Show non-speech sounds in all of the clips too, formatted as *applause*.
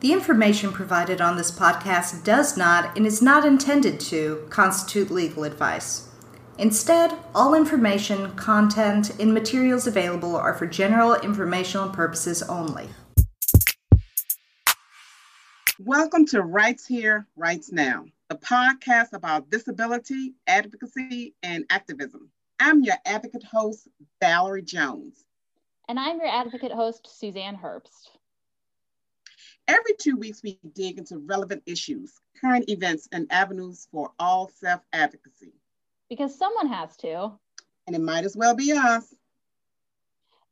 The information provided on this podcast does not and is not intended to constitute legal advice. Instead, all information, content, and materials available are for general informational purposes only. Welcome to Rights Here, Rights Now, the podcast about disability, advocacy, and activism. I'm your advocate host, Valerie Jones. And I'm your advocate host, Suzanne Herbst. Every two weeks, we dig into relevant issues, current events, and avenues for all self advocacy. Because someone has to. And it might as well be us.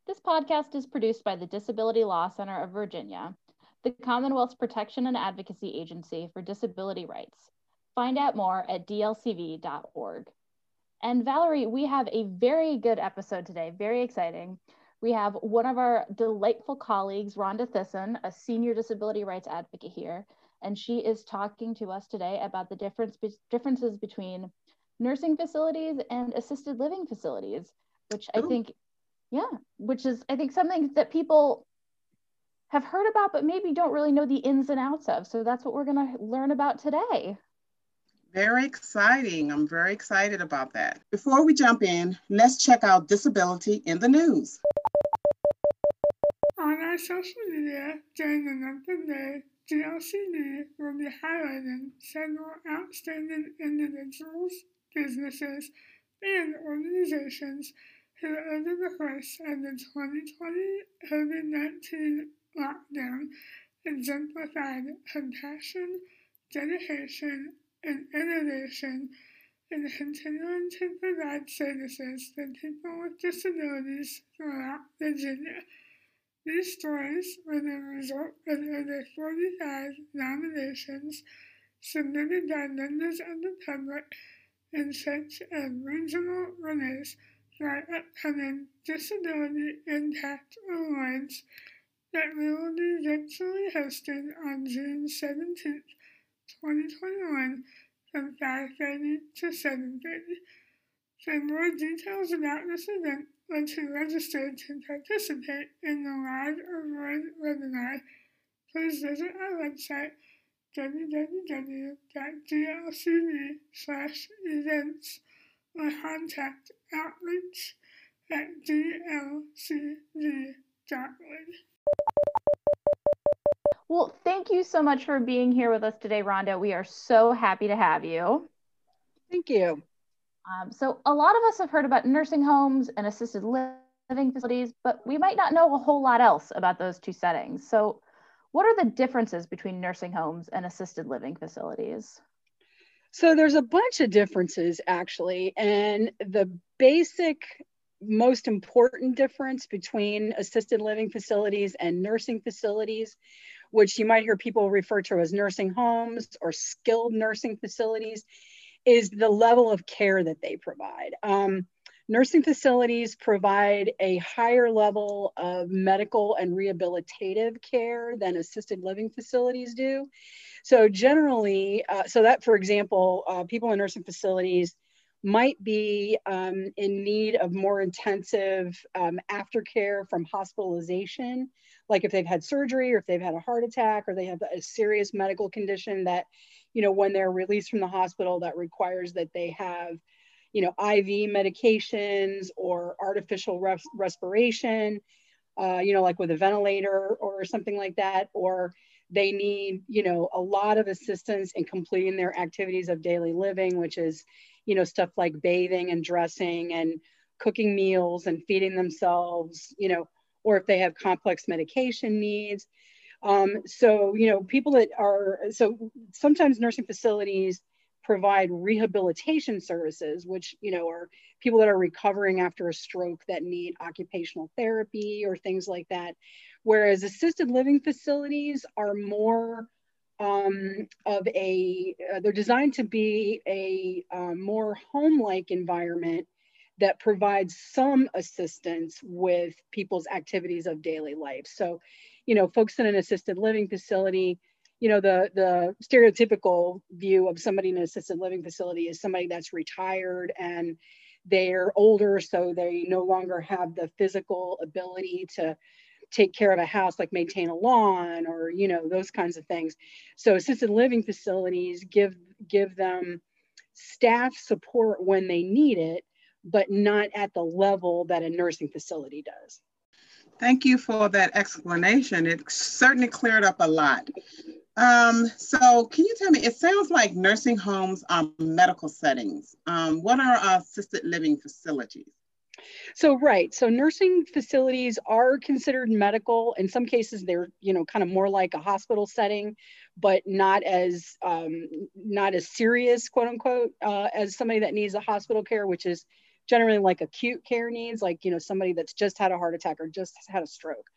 This podcast is produced by the Disability Law Center of Virginia, the Commonwealth's Protection and Advocacy Agency for Disability Rights. Find out more at dlcv.org. And Valerie, we have a very good episode today, very exciting. We have one of our delightful colleagues, Rhonda Thyssen, a senior disability rights advocate here, and she is talking to us today about the difference be differences between nursing facilities and assisted living facilities, which Ooh. I think, yeah, which is I think something that people have heard about, but maybe don't really know the ins and outs of. So that's what we're going to learn about today. Very exciting. I'm very excited about that. Before we jump in, let's check out disability in the news. On our social media during the month of May, DLCV will be highlighting several outstanding individuals, businesses, and organizations who, over the course of the 2020 COVID 19 lockdown, exemplified compassion, dedication, and innovation in continuing to provide services to people with disabilities throughout Virginia. These stories were the result of over 45 nominations submitted by members of the public in search of regional winners for upcoming Disability Impact Awards that will be virtually hosted on June 17, 2021 from 5.30 to 7.30. For more details about this event or to register to participate in the live award webinar, please visit our website www.dlcv slash events or contact outreach at dlcv.org. Well, thank you so much for being here with us today, Rhonda. We are so happy to have you. Thank you. Um, so, a lot of us have heard about nursing homes and assisted living facilities, but we might not know a whole lot else about those two settings. So, what are the differences between nursing homes and assisted living facilities? So, there's a bunch of differences actually, and the basic most important difference between assisted living facilities and nursing facilities which you might hear people refer to as nursing homes or skilled nursing facilities, is the level of care that they provide. Um, nursing facilities provide a higher level of medical and rehabilitative care than assisted living facilities do. So, generally, uh, so that, for example, uh, people in nursing facilities might be um, in need of more intensive um, aftercare from hospitalization like if they've had surgery or if they've had a heart attack or they have a serious medical condition that you know when they're released from the hospital that requires that they have you know iv medications or artificial res- respiration uh, you know like with a ventilator or something like that or they need you know a lot of assistance in completing their activities of daily living which is you know stuff like bathing and dressing and cooking meals and feeding themselves you know or if they have complex medication needs. Um, so, you know, people that are, so sometimes nursing facilities provide rehabilitation services, which, you know, are people that are recovering after a stroke that need occupational therapy or things like that. Whereas assisted living facilities are more um, of a, uh, they're designed to be a uh, more home like environment that provides some assistance with people's activities of daily life. So, you know, folks in an assisted living facility, you know, the the stereotypical view of somebody in an assisted living facility is somebody that's retired and they're older, so they no longer have the physical ability to take care of a house like maintain a lawn or you know those kinds of things so assisted living facilities give give them staff support when they need it but not at the level that a nursing facility does thank you for that explanation it certainly cleared up a lot um, so can you tell me, it sounds like nursing homes are medical settings. Um, what are assisted living facilities? So right, so nursing facilities are considered medical. In some cases, they're you know kind of more like a hospital setting, but not as um, not as serious, quote unquote, uh, as somebody that needs a hospital care, which is generally like acute care needs, like you know somebody that's just had a heart attack or just had a stroke.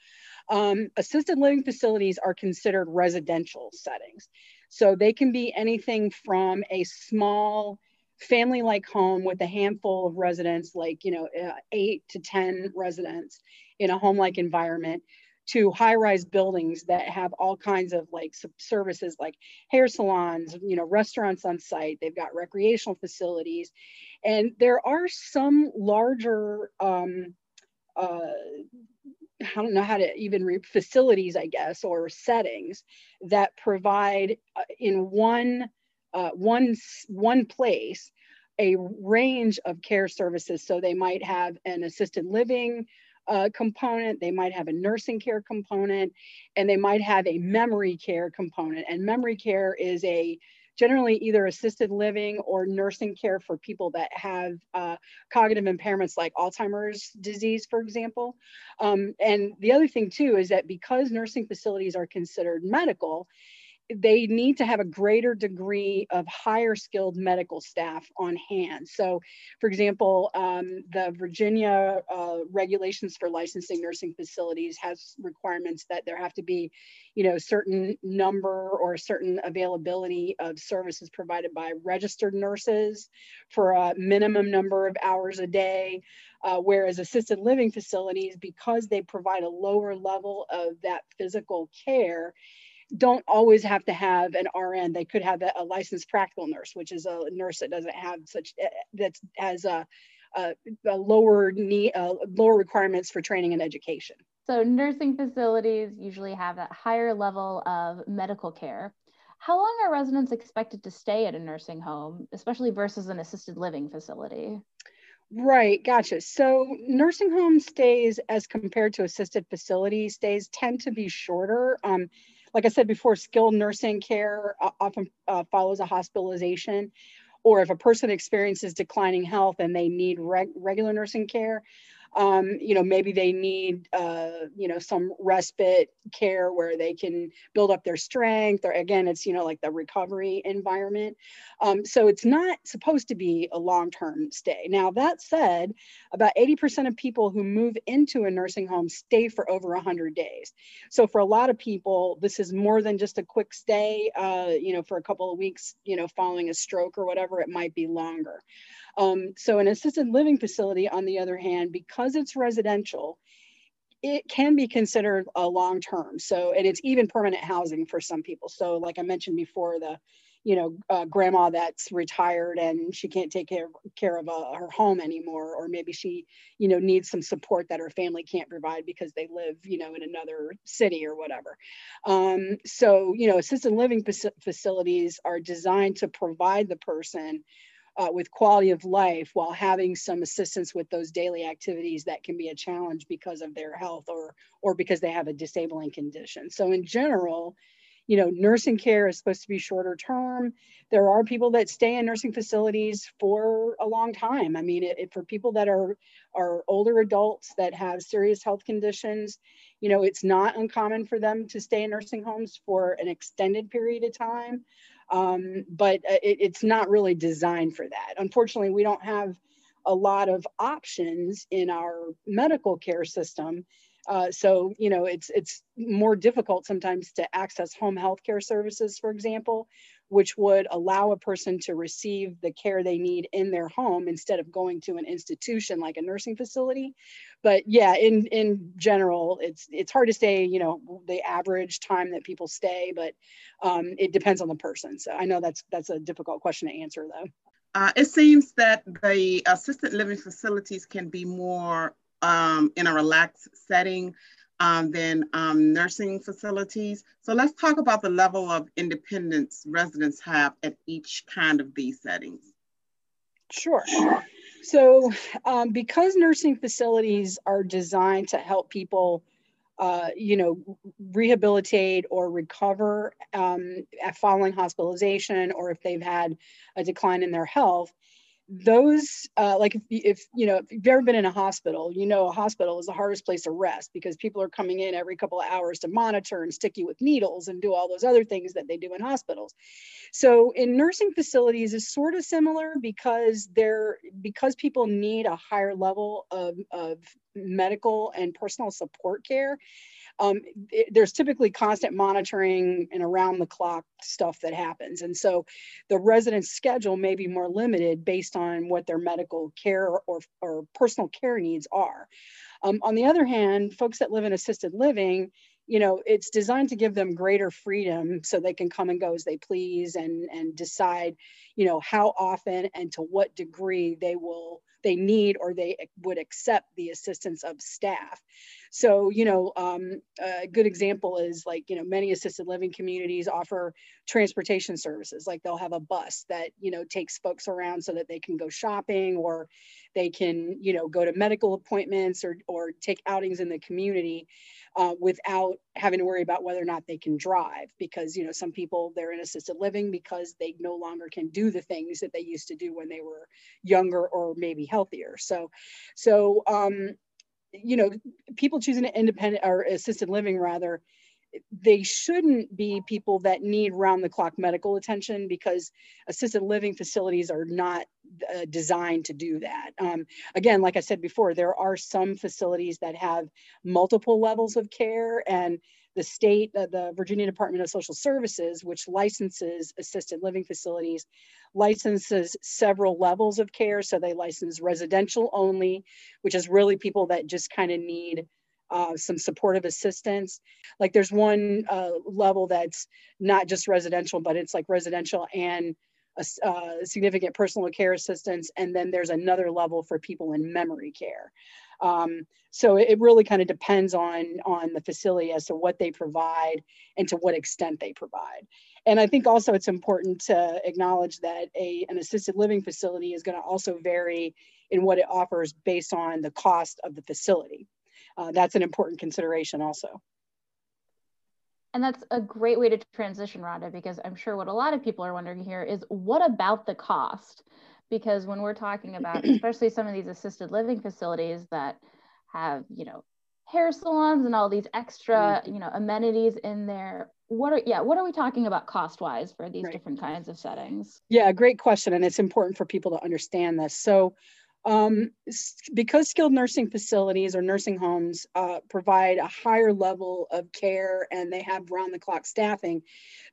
Um, assisted living facilities are considered residential settings. So they can be anything from a small family like home with a handful of residents, like, you know, uh, eight to 10 residents in a home like environment to high rise buildings that have all kinds of like services like hair salons, you know, restaurants on site. They've got recreational facilities. And there are some larger um, uh, I don't know how to even re- facilities, I guess, or settings that provide uh, in one uh, one one place a range of care services. So they might have an assisted living uh, component, they might have a nursing care component, and they might have a memory care component. And memory care is a generally either assisted living or nursing care for people that have uh, cognitive impairments like Alzheimer's disease, for example. Um, and the other thing too is that because nursing facilities are considered medical, they need to have a greater degree of higher skilled medical staff on hand. So, for example, um, the Virginia uh, regulations for licensing nursing facilities has requirements that there have to be, you know, certain number or certain availability of services provided by registered nurses for a minimum number of hours a day. Uh, whereas assisted living facilities, because they provide a lower level of that physical care, don't always have to have an RN. They could have a, licensed practical nurse, which is a nurse that doesn't have such eh, that has a, a, a lower need, uh, lower requirements for training and education. So nursing facilities usually have that higher level of medical care. How long are residents expected to stay at a nursing home, especially versus an assisted living facility? Right, gotcha. So nursing home stays as compared to assisted facility stays tend to be shorter. Um, like I said before, skilled nursing care uh, often uh, follows a hospitalization. Or if a person experiences declining health and they need reg- regular nursing care, um, you know, maybe they need, uh, you know, some respite care where they can build up their strength, or again, it's, you know, like the recovery environment. Um, so it's not supposed to be a long term stay. Now, that said, about 80% of people who move into a nursing home stay for over 100 days. So for a lot of people, this is more than just a quick stay, uh, you know, for a couple of weeks, you know, following a stroke or whatever, it might be longer. Um, so an assisted living facility, on the other hand, because it's residential, it can be considered a long term. So, and it's even permanent housing for some people. So, like I mentioned before, the you know, uh, grandma that's retired and she can't take care, care of uh, her home anymore, or maybe she, you know, needs some support that her family can't provide because they live, you know, in another city or whatever. Um, so, you know, assisted living facilities are designed to provide the person uh, with quality of life while having some assistance with those daily activities that can be a challenge because of their health or or because they have a disabling condition. So in general, you know, nursing care is supposed to be shorter term. There are people that stay in nursing facilities for a long time. I mean, it, it, for people that are are older adults that have serious health conditions, you know, it's not uncommon for them to stay in nursing homes for an extended period of time um, but uh, it, it's not really designed for that. Unfortunately, we don't have a lot of options in our medical care system. Uh, so you know it's it's more difficult sometimes to access home health care services, for example, which would allow a person to receive the care they need in their home instead of going to an institution like a nursing facility. But yeah, in in general, it's it's hard to say, you know, the average time that people stay, but um, it depends on the person. So I know that's that's a difficult question to answer though. Uh, it seems that the assisted living facilities can be more um, in a relaxed setting um, than um, nursing facilities. So let's talk about the level of independence residents have at each kind of these settings. Sure. So um, because nursing facilities are designed to help people uh, you know, rehabilitate or recover um, following hospitalization, or if they've had a decline in their health, those uh, like if, if you know if you've ever been in a hospital you know a hospital is the hardest place to rest because people are coming in every couple of hours to monitor and stick you with needles and do all those other things that they do in hospitals. So in nursing facilities is sort of similar because they're because people need a higher level of, of medical and personal support care um, it, there's typically constant monitoring and around the clock stuff that happens. And so the resident's schedule may be more limited based on what their medical care or, or personal care needs are. Um, on the other hand, folks that live in assisted living, you know, it's designed to give them greater freedom so they can come and go as they please and, and decide, you know, how often and to what degree they will they need or they would accept the assistance of staff. So, you know, um, a good example is like, you know, many assisted living communities offer transportation services. Like they'll have a bus that, you know, takes folks around so that they can go shopping or they can, you know, go to medical appointments or, or take outings in the community uh, without having to worry about whether or not they can drive because you know some people they're in assisted living because they no longer can do the things that they used to do when they were younger or maybe healthier so so um you know people choosing an independent or assisted living rather they shouldn't be people that need round the clock medical attention because assisted living facilities are not uh, designed to do that. Um, again, like I said before, there are some facilities that have multiple levels of care and the state, the Virginia Department of Social Services, which licenses assisted living facilities, licenses several levels of care. So they license residential only, which is really people that just kind of need uh, some supportive assistance. Like there's one uh, level that's not just residential, but it's like residential and a, uh, significant personal care assistance. And then there's another level for people in memory care. Um, so it really kind of depends on, on the facility as to what they provide and to what extent they provide. And I think also it's important to acknowledge that a, an assisted living facility is going to also vary in what it offers based on the cost of the facility uh, that's an important consideration also. And that's a great way to transition, Rhonda, because I'm sure what a lot of people are wondering here is what about the cost? Because when we're talking about, *clears throat* especially some of these assisted living facilities that have, you know, hair salons and all these extra, mm-hmm. you know, amenities in there, what are yeah what are we talking about cost wise for these right. different kinds of settings yeah great question and it's important for people to understand this so um, because skilled nursing facilities or nursing homes uh, provide a higher level of care and they have round the clock staffing,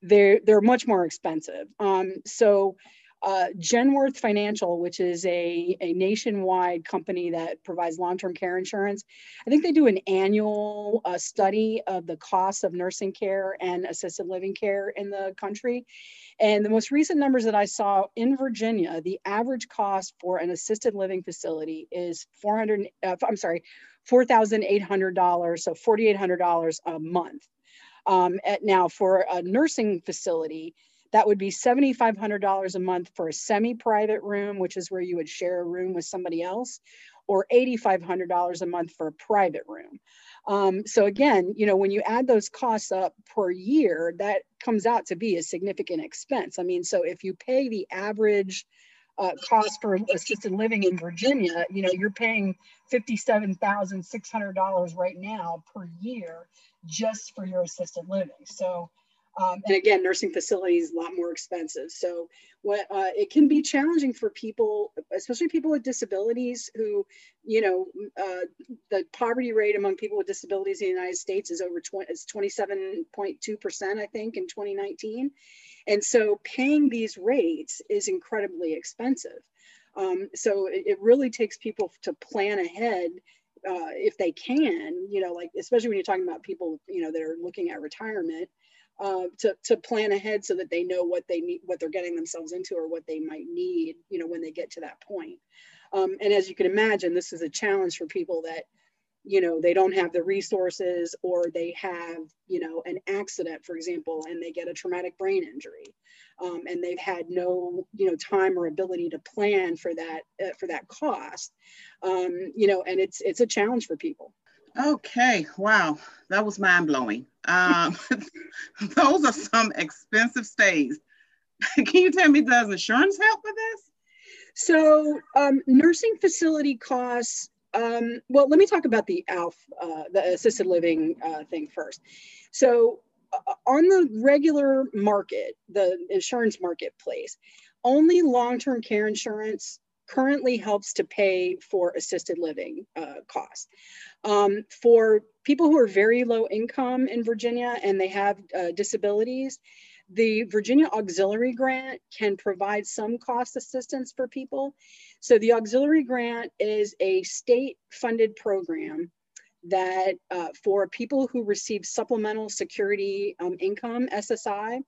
they're, they're much more expensive. Um, so uh, Genworth Financial, which is a, a nationwide company that provides long term care insurance, I think they do an annual uh, study of the costs of nursing care and assisted living care in the country. And the most recent numbers that I saw in Virginia, the average cost for an assisted living facility is 400, uh, I'm sorry, $4,800, so $4,800 a month. Um, at, now, for a nursing facility, that would be $7,500 a month for a semi private room, which is where you would share a room with somebody else, or $8,500 a month for a private room. Um, so again, you know, when you add those costs up per year, that comes out to be a significant expense. I mean, so if you pay the average uh, cost for assisted living in Virginia, you know, you're paying $57,600 right now per year just for your assisted living. So um, and again, nursing facilities a lot more expensive. So what uh, it can be challenging for people, especially people with disabilities who, you know, uh, the poverty rate among people with disabilities in the United States is over 20, is 27.2%, I think, in 2019. And so paying these rates is incredibly expensive. Um, so it, it really takes people to plan ahead uh, if they can, you know, like especially when you're talking about people, you know, that are looking at retirement, uh, to, to plan ahead so that they know what they need, what they're getting themselves into or what they might need, you know, when they get to that point. Um, and as you can imagine, this is a challenge for people that you know they don't have the resources or they have you know an accident for example and they get a traumatic brain injury. Um, and they've had no you know time or ability to plan for that uh, for that cost. Um, you know and it's it's a challenge for people okay wow that was mind-blowing um, *laughs* those are some expensive stays *laughs* can you tell me does insurance help with this so um, nursing facility costs um, well, let me talk about the ALF, uh, the assisted living uh, thing first. So, uh, on the regular market, the insurance marketplace, only long term care insurance currently helps to pay for assisted living uh, costs. Um, for people who are very low income in Virginia and they have uh, disabilities, the Virginia Auxiliary Grant can provide some cost assistance for people. So the Auxiliary Grant is a state funded program that uh, for people who receive supplemental security um, income, SSI,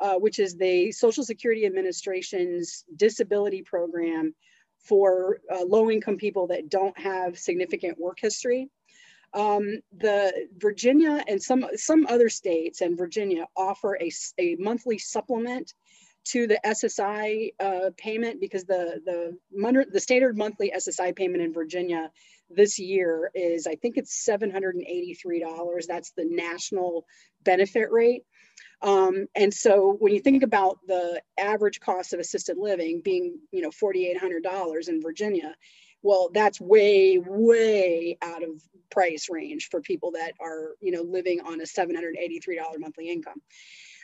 uh, which is the Social Security Administration's disability program for uh, low income people that don't have significant work history. Um, the Virginia and some some other states and Virginia offer a, a monthly supplement to the SSI uh, payment because the the the standard monthly SSI payment in Virginia this year is I think it's seven hundred and eighty three dollars. That's the national benefit rate. Um, and so when you think about the average cost of assisted living being you know forty eight hundred dollars in Virginia, well that's way way out of price range for people that are you know living on a $783 monthly income.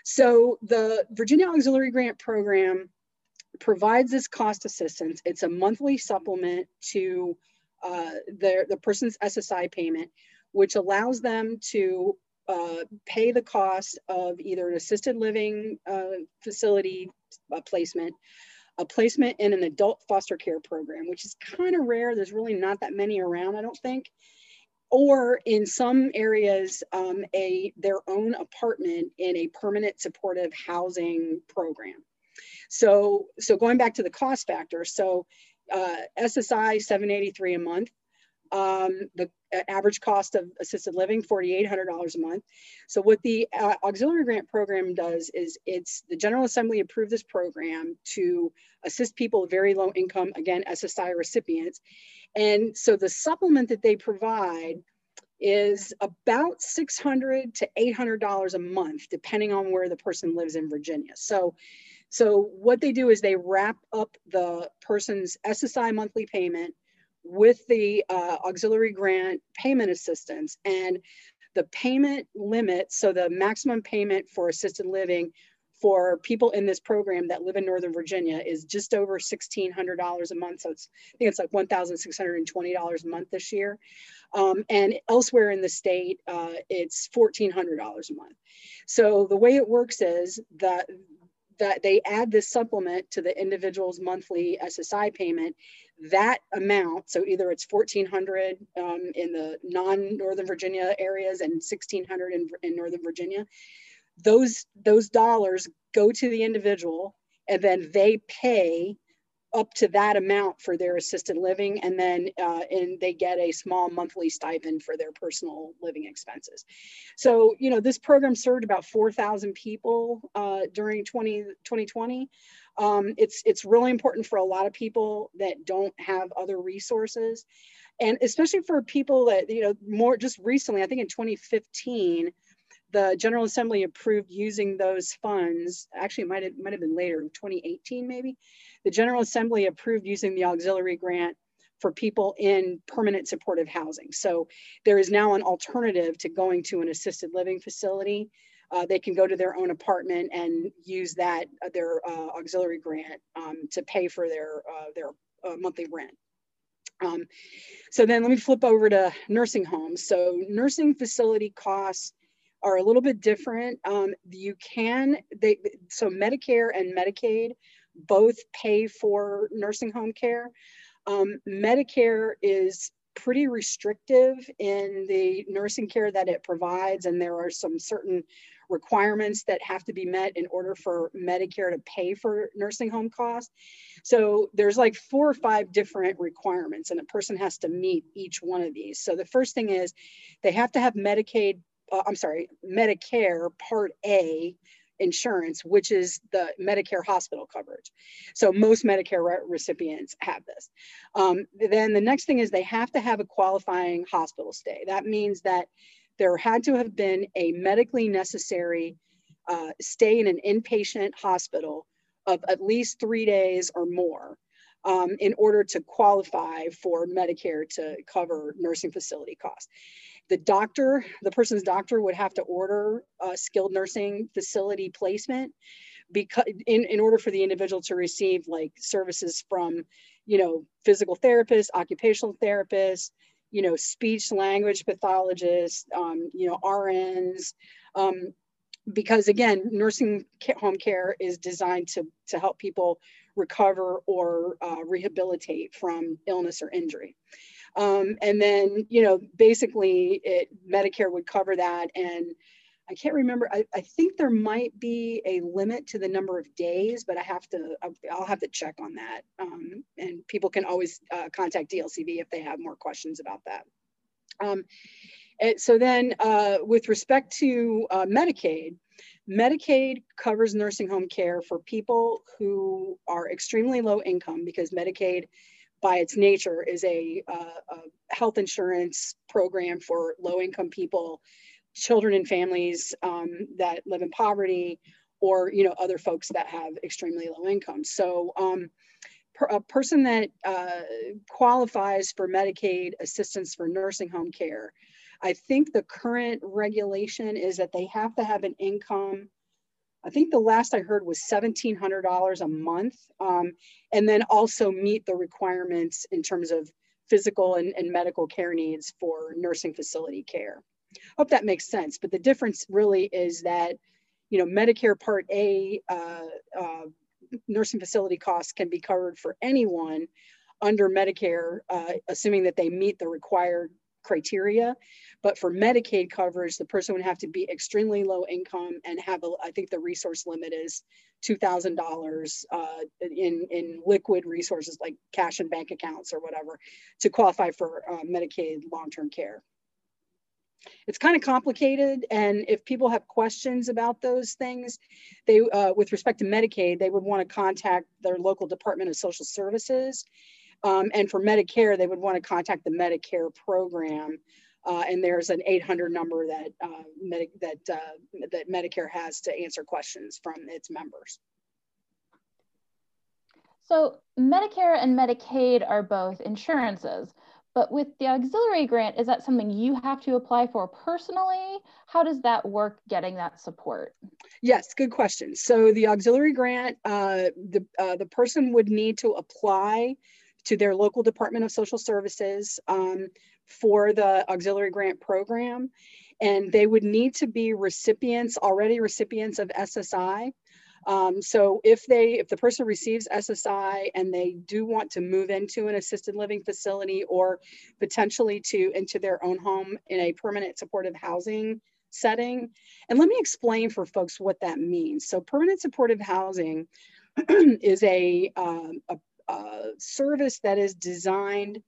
So the virginia auxiliary grant program provides this cost assistance. It's a monthly supplement to uh, the person's ssi payment which allows them to uh, pay the cost of either an assisted living uh, facility placement a placement in an adult foster care program, which is kind of rare. There's really not that many around, I don't think. Or in some areas, um, a their own apartment in a permanent supportive housing program. So, so going back to the cost factor, so uh, SSI 783 a month, um, the average cost of assisted living $4,800 a month. So what the uh, auxiliary grant program does is it's the General Assembly approved this program to assist people with very low income, again, SSI recipients. And so the supplement that they provide is about $600 to $800 a month, depending on where the person lives in Virginia. So so what they do is they wrap up the person's SSI monthly payment with the uh, auxiliary grant payment assistance and the payment limit, so the maximum payment for assisted living for people in this program that live in Northern Virginia is just over $1,600 a month. So it's, I think it's like $1,620 a month this year. Um, and elsewhere in the state, uh, it's $1,400 a month. So the way it works is that that they add this supplement to the individual's monthly SSI payment that amount, so either it's 1400 um, in the non-Northern Virginia areas and 1600 in, in Northern Virginia, those, those dollars go to the individual and then they pay up to that amount for their assisted living and then uh, and they get a small monthly stipend for their personal living expenses. So you know this program served about 4000 people uh, during 20, 2020 um, it's it's really important for a lot of people that don't have other resources. And especially for people that you know more just recently i think in 2015 the general assembly approved using those funds actually it might have might have been later 2018 maybe the general assembly approved using the auxiliary grant for people in permanent supportive housing. So there is now an alternative to going to an assisted living facility uh, they can go to their own apartment and use that uh, their uh, auxiliary grant um, to pay for their uh, their uh, monthly rent. Um, so then let me flip over to nursing homes. So nursing facility costs are a little bit different. Um, you can they so Medicare and Medicaid both pay for nursing home care. Um, Medicare is pretty restrictive in the nursing care that it provides, and there are some certain requirements that have to be met in order for Medicare to pay for nursing home costs. So there's like four or five different requirements, and a person has to meet each one of these. So the first thing is they have to have Medicaid, uh, I'm sorry, Medicare Part A insurance, which is the Medicare hospital coverage. So most Medicare re- recipients have this. Um, then the next thing is they have to have a qualifying hospital stay. That means that there had to have been a medically necessary uh, stay in an inpatient hospital of at least three days or more um, in order to qualify for Medicare to cover nursing facility costs. The doctor, the person's doctor would have to order a skilled nursing facility placement because in, in order for the individual to receive like services from, you know, physical therapists, occupational therapists, you know, speech language pathologists, um, you know, RNs, um, because again, nursing home care is designed to, to help people recover or uh, rehabilitate from illness or injury. Um, and then, you know, basically it, Medicare would cover that. And I can't remember, I, I think there might be a limit to the number of days, but I have to, I'll have to check on that. Um, and people can always uh, contact DLCV if they have more questions about that. Um, so then uh, with respect to uh, Medicaid, Medicaid covers nursing home care for people who are extremely low income because Medicaid by its nature is a, uh, a health insurance program for low income people, children and families um, that live in poverty, or you know other folks that have extremely low income. So um, per, a person that uh, qualifies for Medicaid assistance for nursing home care, I think the current regulation is that they have to have an income I think the last I heard was $1,700 a month, um, and then also meet the requirements in terms of physical and, and medical care needs for nursing facility care. Hope that makes sense. But the difference really is that, you know, Medicare Part A uh, uh, nursing facility costs can be covered for anyone under Medicare, uh, assuming that they meet the required criteria. But for Medicaid coverage, the person would have to be extremely low income and have, a, I think the resource limit is $2,000 uh, in, in liquid resources like cash and bank accounts or whatever to qualify for uh, Medicaid long-term care. It's kind of complicated, and if people have questions about those things, they, uh, with respect to Medicaid, they would want to contact their local Department of Social Services um, and for Medicare, they would want to contact the Medicare program. Uh, and there's an 800 number that uh, Medi- that uh, that Medicare has to answer questions from its members. So Medicare and Medicaid are both insurances, but with the auxiliary grant, is that something you have to apply for personally? How does that work getting that support? Yes, good question. So the auxiliary grant, uh, the uh, the person would need to apply to their local Department of Social Services um, for the auxiliary grant program. And they would need to be recipients, already recipients of SSI. Um, so if they, if the person receives SSI and they do want to move into an assisted living facility or potentially to into their own home in a permanent supportive housing setting, and let me explain for folks what that means. So permanent supportive housing *clears throat* is a, um, a uh, service that is designed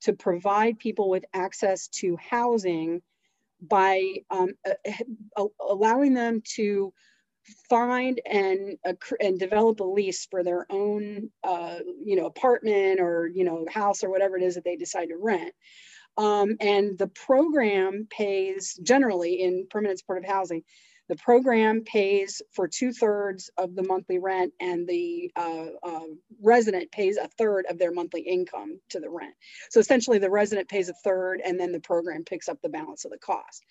to provide people with access to housing by um, allowing them to find and uh, and develop a lease for their own uh, you know apartment or you know house or whatever it is that they decide to rent. Um, and the program pays generally in permanent supportive housing the program pays for two thirds of the monthly rent, and the uh, uh, resident pays a third of their monthly income to the rent. So essentially, the resident pays a third, and then the program picks up the balance of the cost.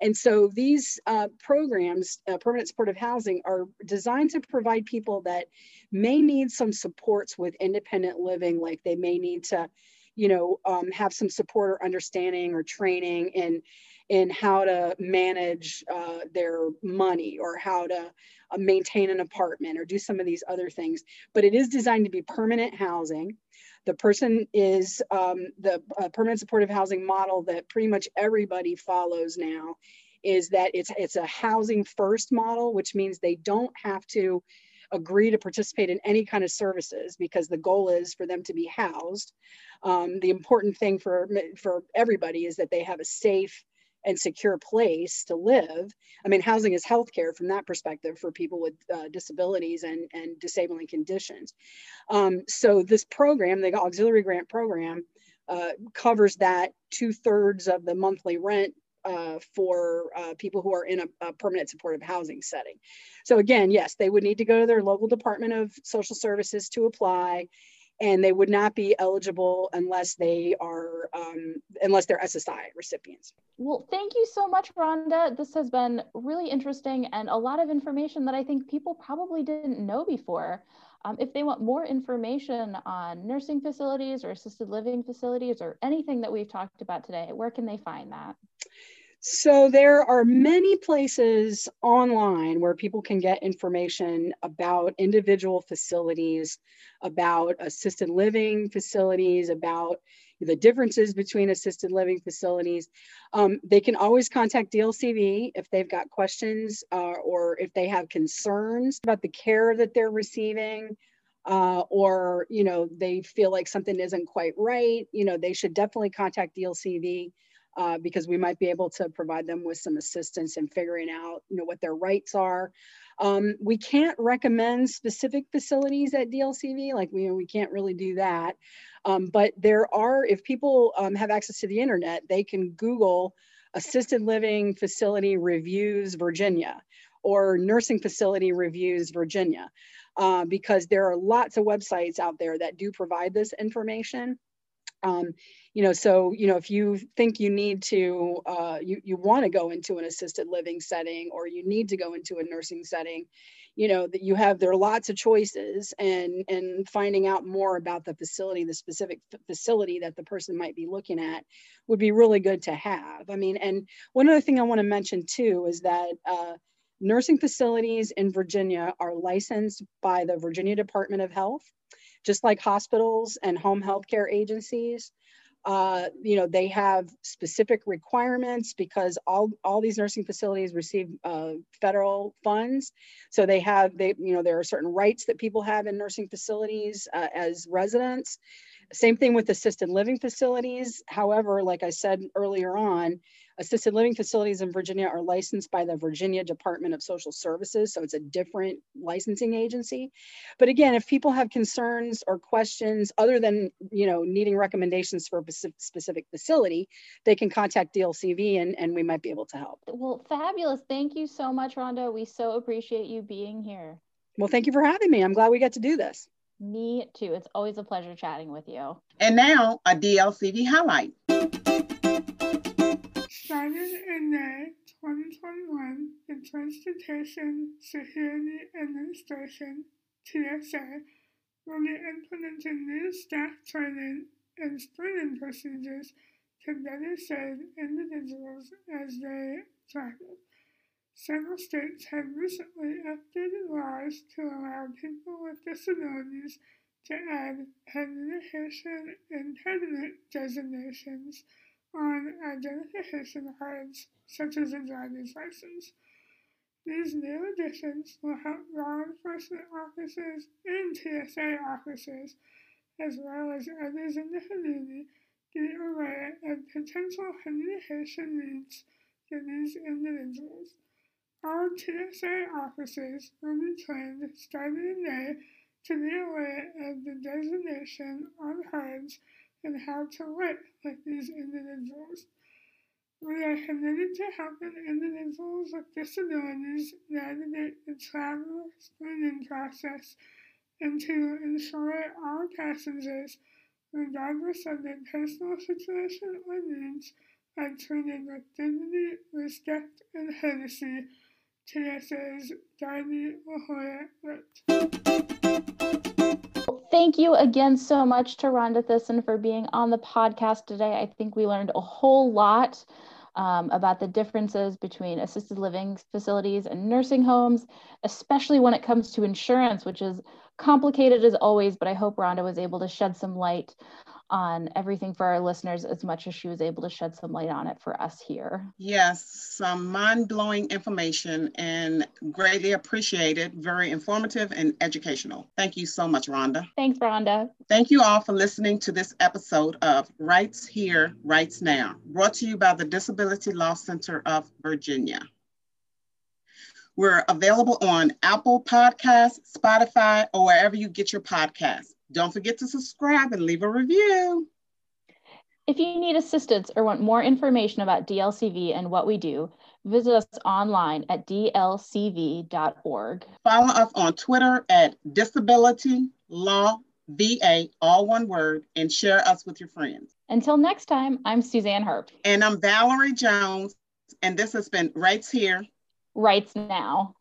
And so these uh, programs, uh, permanent supportive housing, are designed to provide people that may need some supports with independent living, like they may need to you know um, have some support or understanding or training in in how to manage uh, their money or how to uh, maintain an apartment or do some of these other things. But it is designed to be permanent housing. The person is um, the uh, permanent supportive housing model that pretty much everybody follows now is that it's it's a housing first model, which means they don't have to agree to participate in any kind of services because the goal is for them to be housed. Um, the important thing for for everybody is that they have a safe and secure place to live. I mean, housing is healthcare from that perspective for people with uh, disabilities and, and disabling conditions. Um, so this program, the auxiliary grant program, uh, covers that two thirds of the monthly rent uh, for uh, people who are in a, a, permanent supportive housing setting. So again, yes, they would need to go to their local Department of Social Services to apply and they would not be eligible unless they are um, unless they're SSI recipients. Well, thank you so much, Rhonda. This has been really interesting and a lot of information that I think people probably didn't know before. Um, if they want more information on nursing facilities or assisted living facilities or anything that we've talked about today, where can they find that? So there are many places online where people can get information about individual facilities, about assisted living facilities, about the differences between assisted living facilities. Um, they can always contact DLCV if they've got questions uh, or if they have concerns about the care that they're receiving. Uh, or you know they feel like something isn't quite right you know they should definitely contact dlcv uh, because we might be able to provide them with some assistance in figuring out you know what their rights are. Um, we can't recommend specific facilities at dlcv like we, we can't really do that. Um, but there are if people um, have access to the internet they can google assisted living facility reviews virginia or nursing facility reviews virginia uh, because there are lots of websites out there that do provide this information um, you know, so, you know, if you think you need to, uh, you, you want to go into an assisted living setting or you need to go into a nursing setting, you know, that you have, there are lots of choices and, and finding out more about the facility, the specific facility that the person might be looking at would be really good to have. I mean, and one other thing I want to mention too is that, uh, nursing facilities in Virginia are licensed by the Virginia Department of Health just like hospitals and home health care agencies. Uh, you know, they have specific requirements because all, all these nursing facilities receive uh, federal funds. So they have, they, you know, there are certain rights that people have in nursing facilities uh, as residents. Same thing with assisted living facilities. However, like I said earlier on, assisted living facilities in Virginia are licensed by the Virginia Department of Social Services. So it's a different licensing agency. But again, if people have concerns or questions other than, you know, needing recommendations for a specific facility, they can contact DLCV and, and we might be able to help. Well, fabulous. Thank you so much, Rhonda. We so appreciate you being here. Well, thank you for having me. I'm glad we got to do this. Me too. It's always a pleasure chatting with you. And now a DLCV highlight. Started in May 2021, the Transportation Security Administration, TSA, will be implementing new staff training and screening procedures to better serve individuals as they travel. Several states have recently updated laws to allow people with disabilities to add identification impediment designations on identification cards, such as a driver's license. These new additions will help law enforcement officers and TSA officers, as well as others in the community, be aware of potential communication needs for these individuals. All TSA officers will be trained starting in May to be aware of the designation on cards and how to work with these individuals. We are committed to helping individuals with disabilities navigate the travel screening process and to ensure all passengers, regardless of their personal situation or needs, are treated with dignity, respect, and courtesy TSA's Darby Thank you again so much to Rhonda Thyssen for being on the podcast today. I think we learned a whole lot um, about the differences between assisted living facilities and nursing homes, especially when it comes to insurance, which is complicated as always, but I hope Rhonda was able to shed some light on everything for our listeners as much as she was able to shed some light on it for us here. Yes, some mind blowing information and greatly appreciated, very informative and educational. Thank you so much, Rhonda. Thanks, Rhonda. Thank you all for listening to this episode of Rights Here, Rights Now, brought to you by the Disability Law Center of Virginia. We're available on Apple Podcasts, Spotify, or wherever you get your podcasts. Don't forget to subscribe and leave a review. If you need assistance or want more information about DLCV and what we do, visit us online at dlcv.org. Follow us on Twitter at Disability Law VA, all one word, and share us with your friends. Until next time, I'm Suzanne Herb. And I'm Valerie Jones, and this has been Rights Here, Rights Now.